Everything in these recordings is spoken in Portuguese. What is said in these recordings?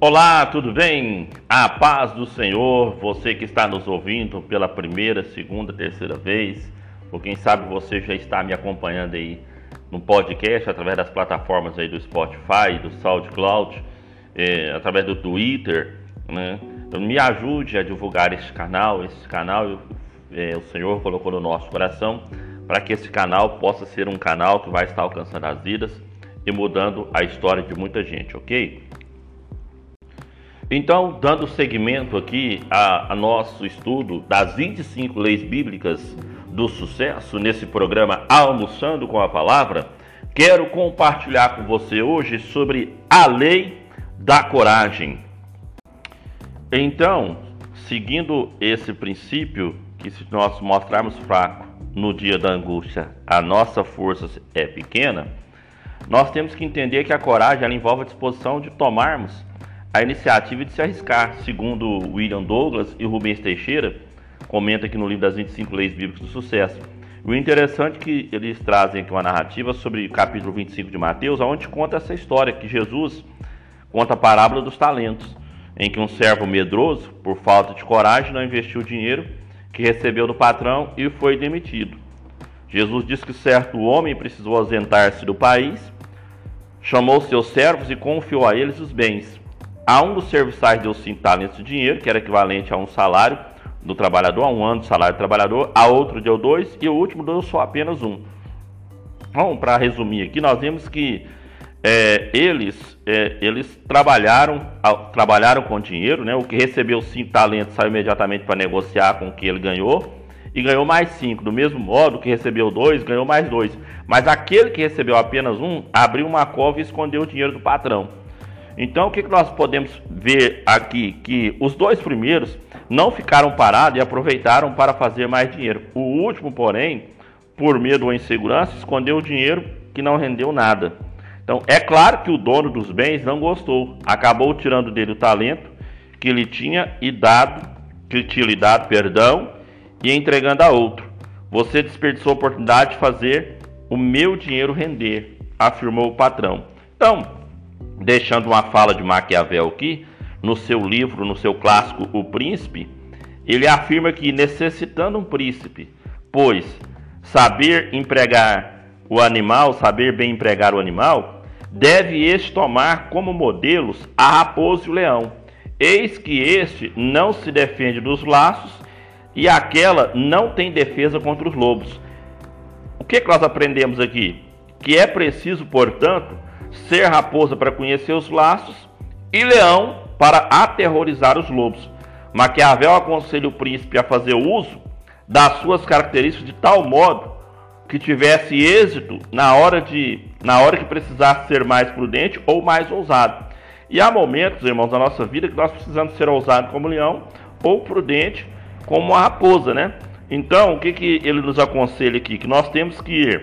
Olá, tudo bem? A paz do Senhor, você que está nos ouvindo pela primeira, segunda, terceira vez, ou quem sabe você já está me acompanhando aí no podcast, através das plataformas aí do Spotify, do SoundCloud, é, através do Twitter, né? Então, me ajude a divulgar esse canal, esse canal é, o Senhor colocou no nosso coração para que esse canal possa ser um canal que vai estar alcançando as vidas e mudando a história de muita gente, ok? Então, dando seguimento aqui a, a, nosso estudo das 25 leis bíblicas do sucesso nesse programa Almoçando com a Palavra, quero compartilhar com você hoje sobre a lei da coragem. Então, seguindo esse princípio, que se nós mostrarmos fraco no dia da angústia, a nossa força é pequena, nós temos que entender que a coragem envolve a disposição de tomarmos a iniciativa de se arriscar, segundo William Douglas e Rubens Teixeira, comenta aqui no livro das 25 Leis Bíblicas do Sucesso. O interessante é que eles trazem aqui uma narrativa sobre o capítulo 25 de Mateus, onde conta essa história que Jesus conta a parábola dos talentos, em que um servo medroso, por falta de coragem, não investiu o dinheiro que recebeu do patrão e foi demitido. Jesus diz que certo homem precisou ausentar-se do país, chamou seus servos e confiou a eles os bens. A um dos serviçais deu cinco talentos de dinheiro, que era equivalente a um salário do trabalhador, a um ano de salário do trabalhador, a outro deu dois e o último deu só apenas um. Bom, para resumir aqui, nós vimos que é, eles, é, eles trabalharam, trabalharam com dinheiro, né? O que recebeu cinco talentos saiu imediatamente para negociar com o que ele ganhou e ganhou mais cinco. Do mesmo modo, que recebeu dois, ganhou mais dois. Mas aquele que recebeu apenas um, abriu uma cova e escondeu o dinheiro do patrão. Então, o que, nós podemos ver aqui? Que os dois primeiros não ficaram parados e aproveitaram para fazer mais dinheiro. O último, porém, por medo ou insegurança, escondeu o dinheiro que não rendeu nada. Então, é claro que o dono dos bens não gostou, acabou tirando dele o talento que ele tinha e dado, que tinha lhe dado, perdão, e entregando a outro. Você desperdiçou a oportunidade de fazer o meu dinheiro render, afirmou o patrão. Então, deixando uma fala de Maquiavel aqui, no seu livro, no seu clássico O Príncipe, ele afirma que necessitando um príncipe, pois saber empregar o animal, saber bem empregar o animal, deve este tomar como modelos a raposa e o leão. Eis que este não se defende dos laços e aquela não tem defesa contra os lobos. O que, que nós aprendemos aqui? Que é preciso, portanto, ser raposa para conhecer os laços e leão para aterrorizar os lobos. Maquiavel aconselha o príncipe a fazer uso das suas características de tal modo que tivesse êxito na hora de na hora que precisasse ser mais prudente ou mais ousado. E há momentos, irmãos, da nossa vida que nós precisamos ser ousados como leão ou prudente como a raposa, né? Então, o que, que ele nos aconselha aqui? Que nós temos que,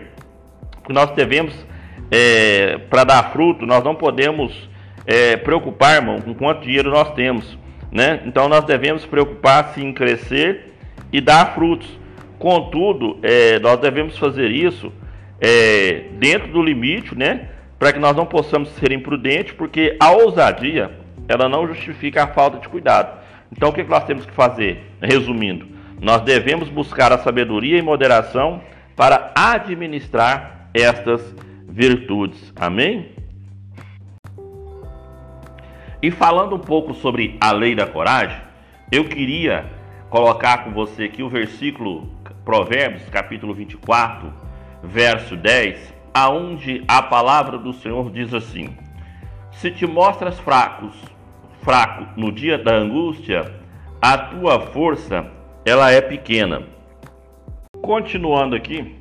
que nós devemos é, para dar fruto, nós não podemos é, preocupar, irmão, com quanto dinheiro nós temos. Né? Então nós devemos preocupar-se em crescer e dar frutos. Contudo, é, nós devemos fazer isso é, dentro do limite, né? Para que nós não possamos ser imprudentes, porque a ousadia ela não justifica a falta de cuidado. Então o que nós temos que fazer? Resumindo, nós devemos buscar a sabedoria e moderação para administrar estas virtudes. Amém? E falando um pouco sobre a lei da coragem, eu queria colocar com você aqui o versículo Provérbios, capítulo 24, verso 10, aonde a palavra do Senhor diz assim: Se te mostras fracos, fraco no dia da angústia, a tua força ela é pequena. Continuando aqui,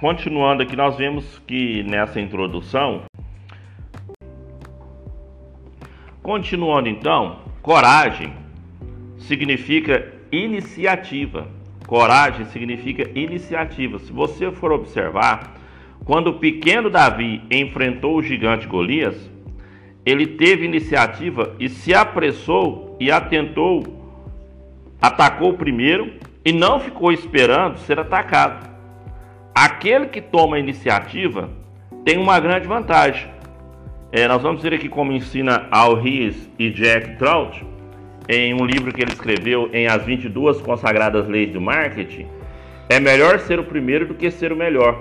Continuando aqui, nós vemos que nessa introdução, continuando então, coragem significa iniciativa. Coragem significa iniciativa. Se você for observar, quando o pequeno Davi enfrentou o gigante Golias, ele teve iniciativa e se apressou e atentou, atacou primeiro e não ficou esperando ser atacado. Aquele que toma a iniciativa tem uma grande vantagem. É, nós vamos ver aqui como ensina Al Ries e Jack Trout em um livro que ele escreveu em As 22 Consagradas Leis do Marketing. É melhor ser o primeiro do que ser o melhor.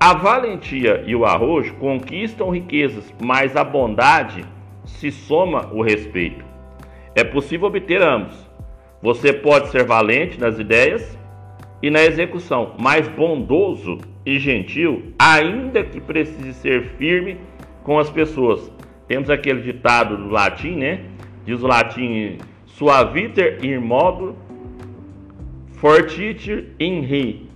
A valentia e o arrojo conquistam riquezas, mas a bondade se soma o respeito. É possível obter ambos. Você pode ser valente nas ideias e na execução, mas bondoso e gentil, ainda que precise ser firme com as pessoas. Temos aquele ditado do latim, né? Diz o latim: suaviter in modo, fortiter in re.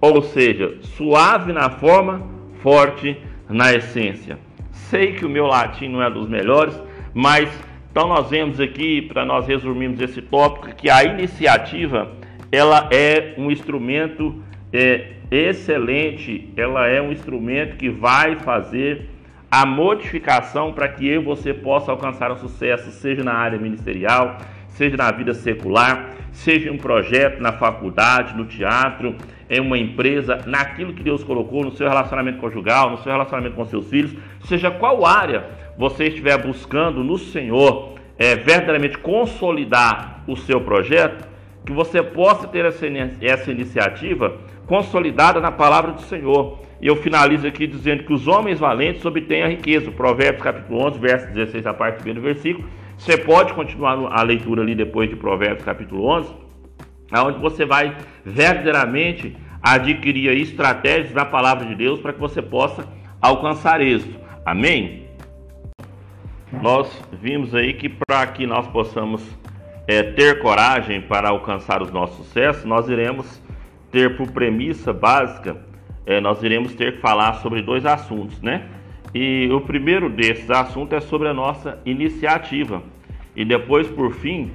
Ou seja, suave na forma, forte na essência. Sei que o meu latim não é dos melhores, mas então nós vemos aqui, para nós resumirmos esse tópico, que a iniciativa ela é um instrumento é, excelente, ela é um instrumento que vai fazer a modificação para que eu e você possa alcançar o sucesso, seja na área ministerial, seja na vida secular, seja em um projeto na faculdade, no teatro, em uma empresa, naquilo que Deus colocou, no seu relacionamento conjugal, no seu relacionamento com seus filhos, seja qual área você estiver buscando no Senhor é, verdadeiramente consolidar o seu projeto, que você possa ter essa, essa iniciativa consolidada na palavra do Senhor. E eu finalizo aqui dizendo que os homens valentes obtêm a riqueza. Provérbios capítulo 11, verso 16, a parte B do versículo. Você pode continuar a leitura ali depois de Provérbios capítulo 11, onde você vai verdadeiramente adquirir estratégias da palavra de Deus para que você possa alcançar êxito. Amém? Nós vimos aí que para que nós possamos é, ter coragem para alcançar os nossos sucessos, nós iremos ter por premissa básica, é, nós iremos ter que falar sobre dois assuntos, né? E o primeiro desses assuntos é sobre a nossa iniciativa. E depois, por fim,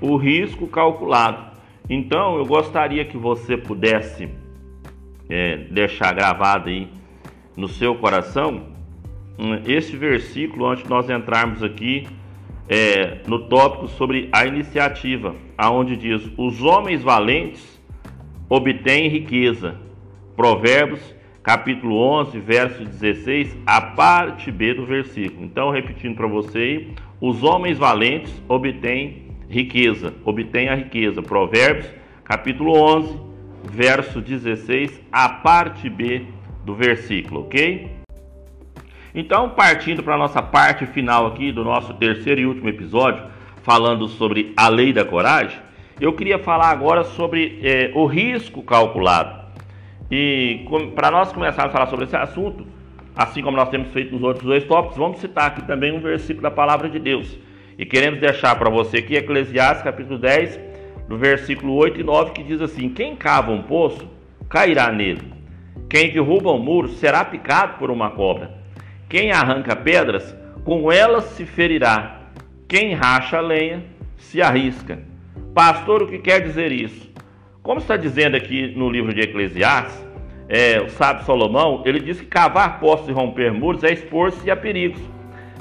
o risco calculado. Então, eu gostaria que você pudesse é, deixar gravado aí no seu coração hum, esse versículo antes de nós entrarmos aqui é, no tópico sobre a iniciativa, aonde diz: os homens valentes obtêm riqueza. Provérbios, capítulo 11, verso 16, a parte B do versículo. Então, repetindo para você, os homens valentes obtêm riqueza, obtêm a riqueza. Provérbios, capítulo 11, verso 16, a parte B do versículo, ok? Então, partindo para a nossa parte final aqui do nosso terceiro e último episódio, falando sobre a lei da coragem, eu queria falar agora sobre é, o risco calculado. E para nós começarmos a falar sobre esse assunto, assim como nós temos feito nos outros dois tópicos, vamos citar aqui também um versículo da palavra de Deus. E queremos deixar para você aqui Eclesiastes capítulo 10, no versículo 8 e 9, que diz assim: Quem cava um poço, cairá nele. Quem derruba um muro será picado por uma cobra. Quem arranca pedras, com elas se ferirá. Quem racha lenha, se arrisca. Pastor, o que quer dizer isso? Como está dizendo aqui no livro de Eclesiastes, é, o sábio Salomão, ele diz que cavar poços e romper muros é expor-se a perigos.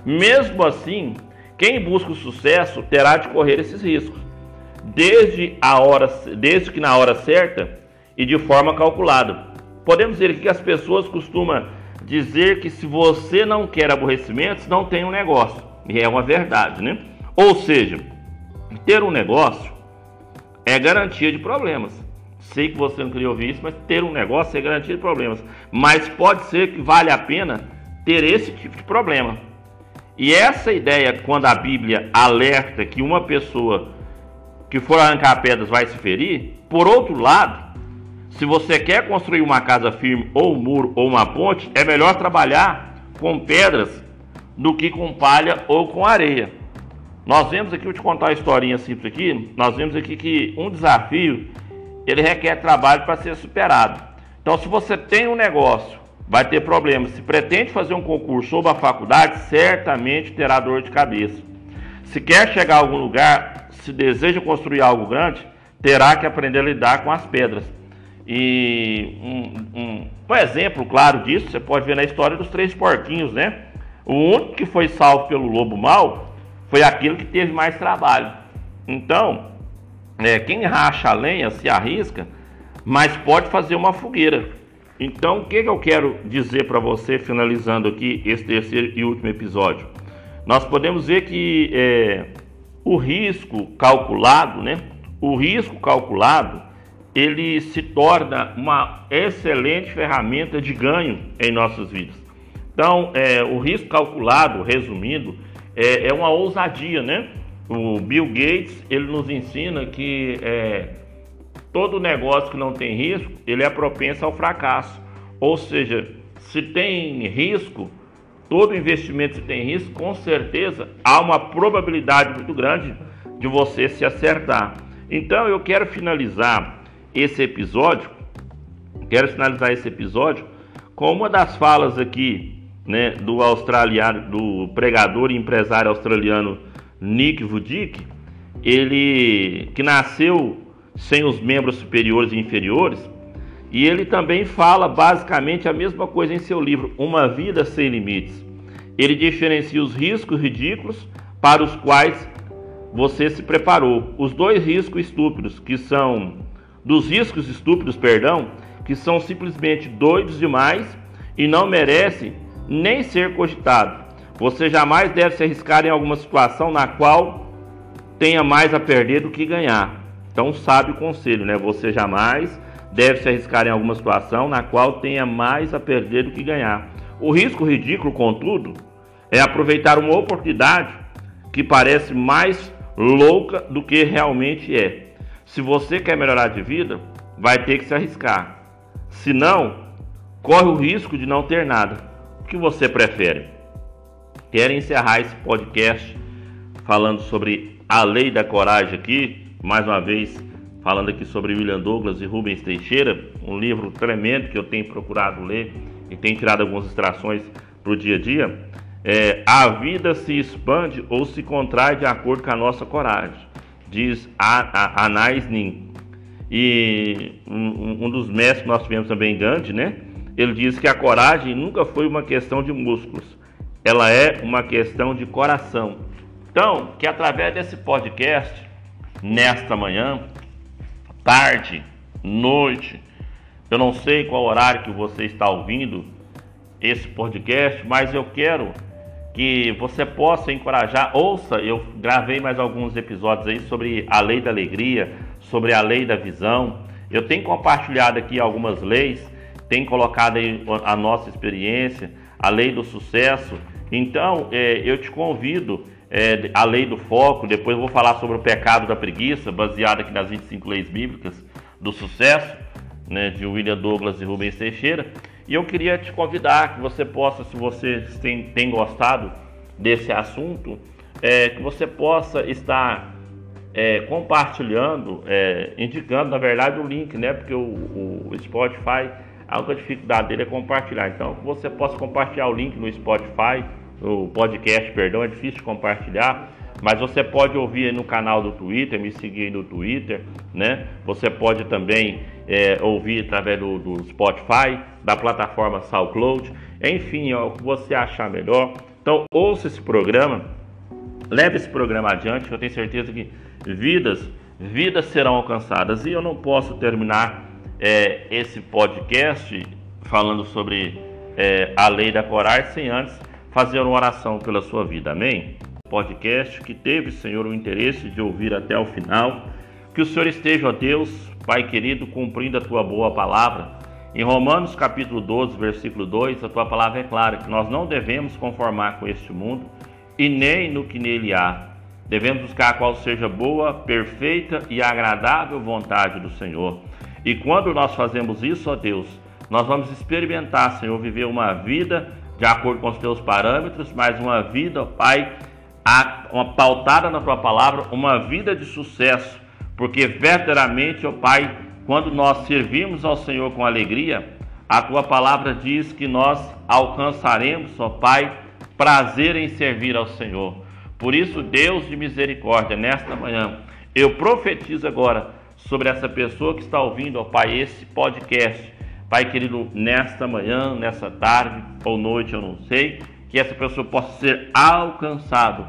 Mesmo assim, quem busca o sucesso terá de correr esses riscos, desde, a hora, desde que na hora certa e de forma calculada. Podemos dizer que as pessoas costumam dizer que se você não quer aborrecimentos, não tem um negócio. E é uma verdade, né? Ou seja, ter um negócio é garantia de problemas. Sei que você não queria ouvir isso, mas ter um negócio é garantia de problemas. Mas pode ser que vale a pena ter esse tipo de problema. E essa ideia, quando a Bíblia alerta que uma pessoa que for arrancar pedras vai se ferir, por outro lado, se você quer construir uma casa firme, ou um muro, ou uma ponte, é melhor trabalhar com pedras do que com palha ou com areia. Nós vemos aqui, vou te contar uma historinha simples aqui, nós vemos aqui que um desafio, ele requer trabalho para ser superado. Então, se você tem um negócio, vai ter problemas. Se pretende fazer um concurso ou uma faculdade, certamente terá dor de cabeça. Se quer chegar a algum lugar, se deseja construir algo grande, terá que aprender a lidar com as pedras. E um, um, um exemplo claro disso, você pode ver na história dos três porquinhos, né? O único que foi salvo pelo lobo mau foi aquele que teve mais trabalho. Então, é, quem racha a lenha se arrisca, mas pode fazer uma fogueira. Então, o que, que eu quero dizer para você, finalizando aqui esse terceiro e último episódio? Nós podemos ver que é, o risco calculado, né? O risco calculado, ele se torna uma excelente ferramenta de ganho em nossas vidas. Então, é, o risco calculado, resumindo, é, é, uma ousadia, né? O Bill Gates ele nos ensina que é, todo negócio que não tem risco, ele é propenso ao fracasso. Ou seja, se tem risco, todo investimento que tem risco, com certeza há uma probabilidade muito grande de você se acertar. Então eu quero finalizar esse episódio, quero finalizar esse episódio com uma das falas aqui, né, do australiano, do pregador e empresário australiano Nick Vudick, ele que nasceu sem os membros superiores e inferiores, e ele também fala basicamente a mesma coisa em seu livro, Uma Vida Sem Limites. Ele diferencia os riscos ridículos para os quais você se preparou. Os dois riscos estúpidos, que são dos riscos estúpidos, perdão, que são simplesmente doidos demais e não merecem nem ser cogitado. Você jamais deve se arriscar em alguma situação na qual tenha mais a perder do que ganhar. Então, sabe o conselho, né? Você jamais deve se arriscar em alguma situação na qual tenha mais a perder do que ganhar. O risco ridículo, contudo, é aproveitar uma oportunidade que parece mais louca do que realmente é. Se você quer melhorar de vida, vai ter que se arriscar. Se não, corre o risco de não ter nada. O que você prefere? Quero encerrar esse podcast falando sobre a lei da coragem aqui, mais uma vez falando aqui sobre William Douglas e Rubens Teixeira, um livro tremendo que eu tenho procurado ler e tenho tirado algumas extrações para o dia a dia. É, a vida se expande ou se contrai de acordo com a nossa coragem, diz Anais Nin. E um, um, dos mestres que nós tivemos também, Gandhi, né? Ele diz que a coragem nunca foi uma questão de músculos, ela é uma questão de coração. Então, que através desse podcast nesta manhã, tarde, noite. Eu não sei qual horário que você está ouvindo esse podcast, mas eu quero que você possa encorajar. Ouça, eu gravei mais alguns episódios aí sobre a lei da alegria, sobre a lei da visão. Eu tenho compartilhado aqui algumas leis, tenho colocado aí a nossa experiência, a lei do sucesso. Então, é, eu te convido é, a lei do foco, depois eu vou falar sobre o pecado da preguiça, baseado aqui nas 25 leis bíblicas do sucesso, né, de William Douglas e Rubens Teixeira. E eu queria te convidar que você possa, se você tem, tem gostado desse assunto, é, que você possa estar é, compartilhando, é, indicando, na verdade, o link, né? Porque o, o Spotify, a única dificuldade dele é compartilhar. Então, que você possa compartilhar o link no Spotify, o podcast, perdão, é difícil compartilhar, mas você pode ouvir no canal do Twitter, me seguir no Twitter, né? Você pode também é, ouvir através do, do, Spotify, da plataforma SoundCloud, enfim, o que você achar melhor. Então, ouça esse programa, leve esse programa adiante, eu tenho certeza que vidas, vidas serão alcançadas. E eu não posso terminar é, esse podcast falando sobre é, a lei da coragem sem antes fazer uma oração pela sua vida. Amém? Podcast que teve, Senhor, o interesse de ouvir até o final. Que o Senhor esteja, ó Deus, Pai querido, cumprindo a tua boa palavra. Em Romanos capítulo 12, versículo 2, a tua palavra é clara que nós não devemos conformar com este mundo e nem no que nele há. Devemos buscar qual seja boa, perfeita e agradável vontade do Senhor. E quando nós fazemos isso, ó Deus, nós vamos experimentar, Senhor, viver uma vida de acordo com os teus parâmetros, mas uma vida, Pai, uma pautada na tua palavra, uma vida de sucesso, porque verdadeiramente, ó Pai, quando nós servimos ao Senhor com alegria, a tua palavra diz que nós alcançaremos, ó Pai, prazer em servir ao Senhor. Por isso, Deus de misericórdia, nesta manhã, eu profetizo agora sobre essa pessoa que está ouvindo, ó Pai, esse podcast Pai querido, nesta manhã, nessa tarde ou noite, eu não sei, que essa pessoa possa ser alcançado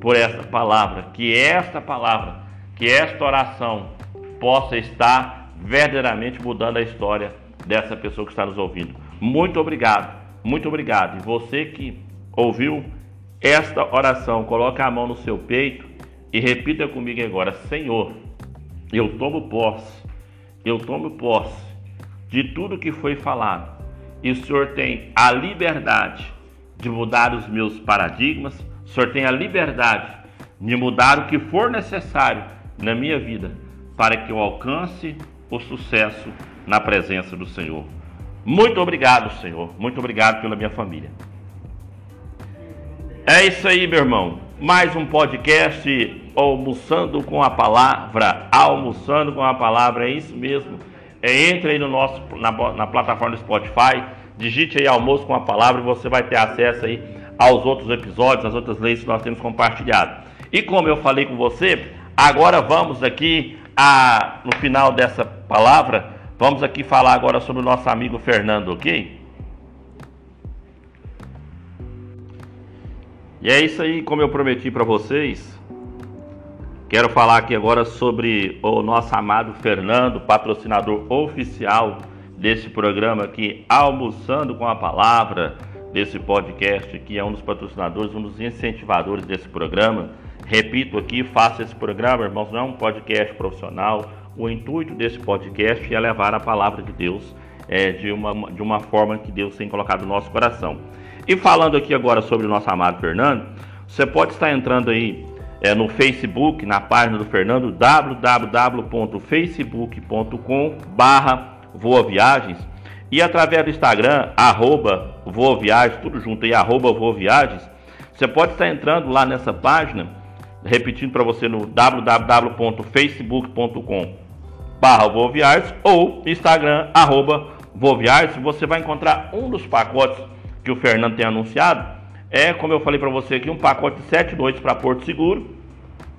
por essa palavra, que esta palavra, que esta oração possa estar verdadeiramente mudando a história dessa pessoa que está nos ouvindo. Muito obrigado, muito obrigado. E você que ouviu esta oração, coloque a mão no seu peito e repita comigo agora: Senhor, eu tomo posse, eu tomo posse de tudo que foi falado. E o Senhor tem a liberdade de mudar os meus paradigmas, o Senhor tem a liberdade de mudar o que for necessário na minha vida para que eu alcance o sucesso na presença do Senhor. Muito obrigado, Senhor. Muito obrigado pela minha família. É isso aí, meu irmão. Mais um podcast almoçando com a palavra, almoçando com a palavra, é isso mesmo. É, entre aí no nosso na, na plataforma do Spotify, digite aí almoço com a palavra e você vai ter acesso aí aos outros episódios, às outras leis que nós temos compartilhado. E como eu falei com você, agora vamos aqui a, no final dessa palavra, vamos aqui falar agora sobre o nosso amigo Fernando, ok? E é isso aí, como eu prometi para vocês. Quero falar aqui agora sobre o nosso amado Fernando, patrocinador oficial desse programa aqui, Almoçando com a Palavra, desse podcast, que é um dos patrocinadores, um dos incentivadores desse programa. Repito aqui, faça esse programa, irmãos, não é um podcast profissional. O intuito desse podcast é levar a palavra de Deus é, de, uma, de uma forma que Deus tem colocado no nosso coração. E falando aqui agora sobre o nosso amado Fernando, você pode estar entrando aí é, no Facebook, na página do Fernando, www.facebook.com Voa Viagens e através do Instagram, arroba Voa Viagens, tudo junto aí, arroba Voa Viagens, você pode estar entrando lá nessa página repetindo para você no www.facebook.com barra Voviares ou Instagram arroba Voviares, você vai encontrar um dos pacotes que o Fernando tem anunciado. É, como eu falei para você aqui, um pacote de 7 noites para Porto Seguro,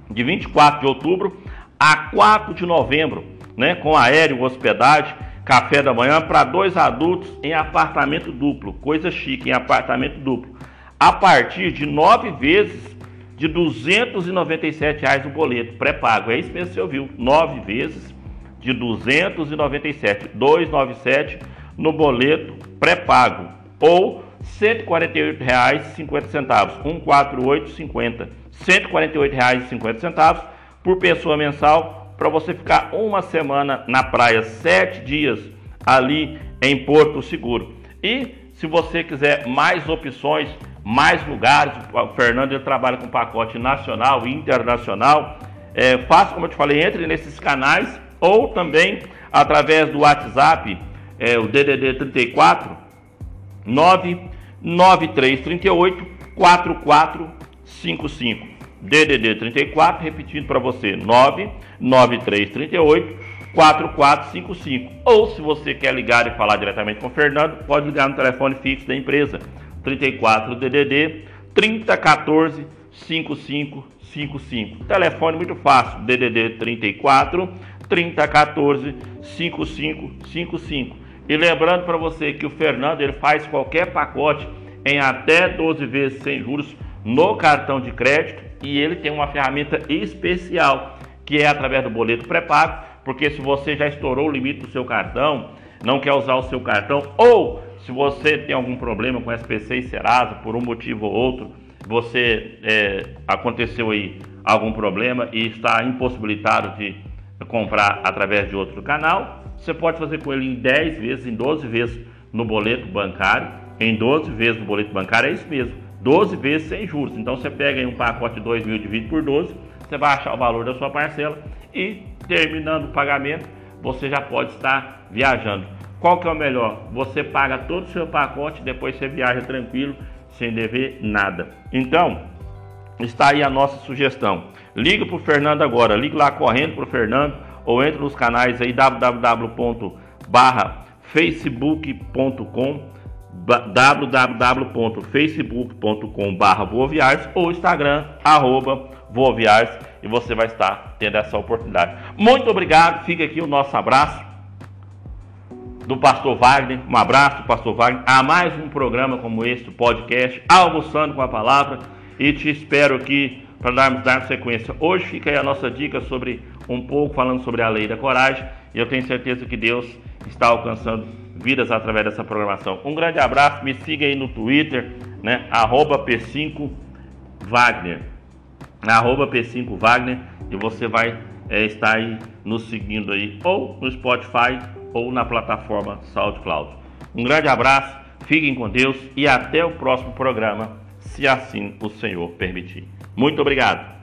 de 24 de outubro a 4 de novembro, né, com aéreo, hospedagem, café da manhã para dois adultos em apartamento duplo, coisa chique, em apartamento duplo, a partir de nove vezes de 297 reais o boleto pré-pago. É isso mesmo que você ouviu. Nove vezes de 297, 297 no boleto pré-pago ou R$ 148,50, 148,50. R$ 148,50 por pessoa mensal para você ficar uma semana na praia, sete dias ali em Porto Seguro. E se você quiser mais opções mais lugares. O Fernando ele trabalha com pacote nacional e internacional. É, faça como eu te falei, entre nesses canais ou também através do WhatsApp, é, o DDD 34 99338 4455. DDD 34, repetindo para você, 99338 4455. Ou se você quer ligar e falar diretamente com o Fernando, pode ligar no telefone fixo da empresa 34 DDD 3014 5555. Telefone muito fácil, DDD 34 3014 5555. E lembrando para você que o Fernando ele faz qualquer pacote em até 12 vezes sem juros no cartão de crédito e ele tem uma ferramenta especial que é através do boleto pré-pago, porque se você já estourou o limite do seu cartão, não quer usar o seu cartão ou se você tem algum problema com SPC e Serasa, por um motivo ou outro, você é, aconteceu aí algum problema e está impossibilitado de comprar através de outro canal, você pode fazer com ele em 10 vezes, em 12 vezes no boleto bancário, em 12 vezes no boleto bancário, é isso mesmo, 12 vezes sem juros. Então você pega aí um pacote de 2 mil dividido por 12, você vai achar o valor da sua parcela e terminando o pagamento, você já pode estar viajando. Qual que é o melhor? Você paga todo o seu pacote, depois você viaja tranquilo, sem dever nada. Então, está aí a nossa sugestão. Liga para o Fernando agora, liga lá correndo para o Fernando ou entre nos canais aí www.facebook.com barra Voaviares ou Instagram arroba Voaviares e você vai estar tendo essa oportunidade. Muito obrigado, fica aqui o nosso abraço do Pastor Wagner. Um abraço, Pastor Wagner, a mais um programa como este, podcast, Almoçando com a Palavra. E te espero aqui para darmos dar sequência. Hoje fica aí a nossa dica sobre um pouco falando sobre a lei da coragem e eu tenho certeza que Deus está alcançando vidas através dessa programação. Um grande abraço, me siga aí no Twitter, né? Arroba P5 Wagner. Arroba P5 Wagner e você vai é, estar aí nos seguindo aí ou no Spotify ou na plataforma SoundCloud. Um grande abraço, fiquem com Deus e até o próximo programa, se assim o Senhor permitir. Muito obrigado.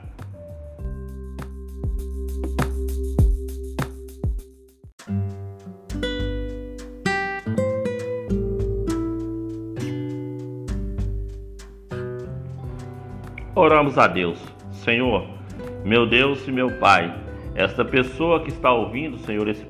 Oramos a Deus. Senhor, meu Deus e meu Pai, esta pessoa que está ouvindo, Senhor, esse